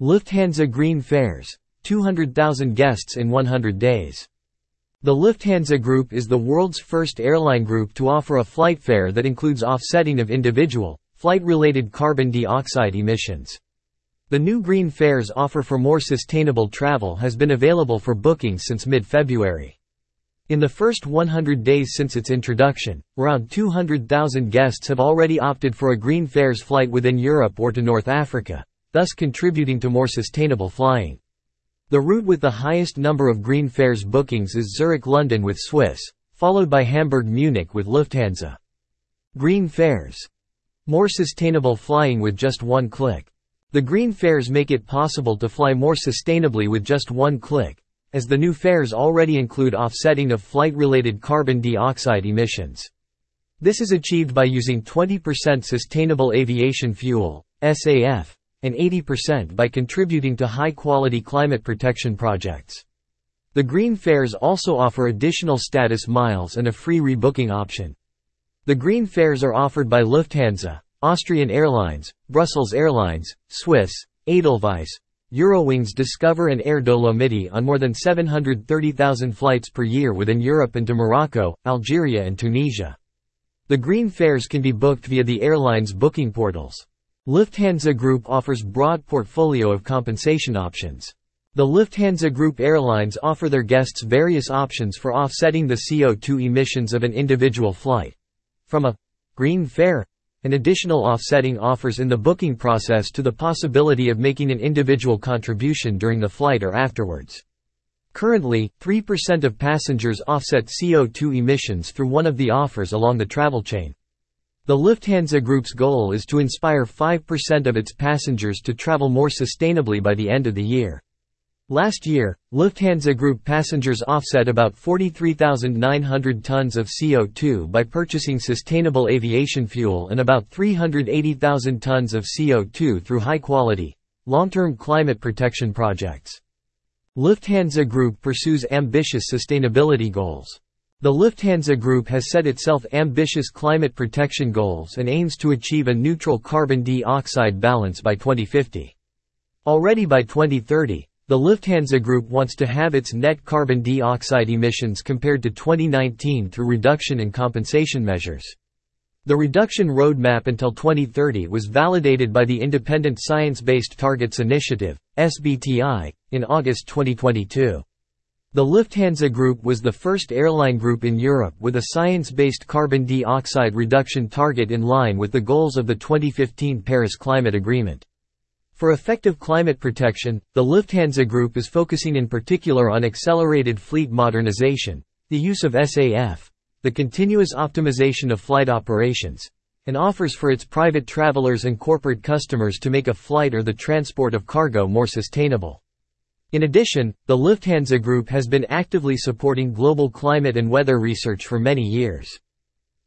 Lufthansa Green Fares. 200,000 guests in 100 days. The Lufthansa Group is the world's first airline group to offer a flight fare that includes offsetting of individual, flight-related carbon dioxide emissions. The new green fares offer for more sustainable travel has been available for booking since mid-February. In the first 100 days since its introduction, around 200,000 guests have already opted for a green fares flight within Europe or to North Africa, thus contributing to more sustainable flying. The route with the highest number of green fares bookings is Zurich-London with Swiss, followed by Hamburg-Munich with Lufthansa. Green fares. More sustainable flying with just one click. The green fares make it possible to fly more sustainably with just one click, as the new fares already include offsetting of flight-related carbon dioxide emissions. This is achieved by using 20% sustainable aviation fuel, SAF, and 80% by contributing to high-quality climate protection projects. The green fares also offer additional status miles and a free rebooking option. The green fares are offered by Lufthansa, Austrian Airlines, Brussels Airlines, Swiss, Edelweiss, Eurowings Discover and Air Dolomiti on more than 730,000 flights per year within Europe and to Morocco, Algeria and Tunisia. The green fares can be booked via the airline's booking portals. Lufthansa Group offers broad portfolio of compensation options. The Lufthansa Group airlines offer their guests various options for offsetting the CO2 emissions of an individual flight. From a green fare an additional offsetting offers in the booking process to the possibility of making an individual contribution during the flight or afterwards. Currently, 3% of passengers offset CO2 emissions through one of the offers along the travel chain. The Lufthansa Group's goal is to inspire 5% of its passengers to travel more sustainably by the end of the year. Last year, Lufthansa Group passengers offset about 43,900 tons of CO2 by purchasing sustainable aviation fuel and about 380,000 tons of CO2 through high-quality, long-term climate protection projects. Lufthansa Group pursues ambitious sustainability goals. The Lufthansa Group has set itself ambitious climate protection goals and aims to achieve a neutral carbon dioxide balance by 2050. Already by 2030, the Lufthansa Group wants to halve its net carbon dioxide emissions compared to 2019 through reduction and compensation measures. The reduction roadmap until 2030 was validated by the Independent Science-Based Targets Initiative, SBTI, in August 2022. The Lufthansa Group was the first airline group in Europe with a science-based carbon dioxide reduction target in line with the goals of the 2015 Paris Climate Agreement. For effective climate protection, the Lufthansa Group is focusing in particular on accelerated fleet modernization, the use of SAF, the continuous optimization of flight operations, and offers for its private travelers and corporate customers to make a flight or the transport of cargo more sustainable. In addition, the Lufthansa Group has been actively supporting global climate and weather research for many years.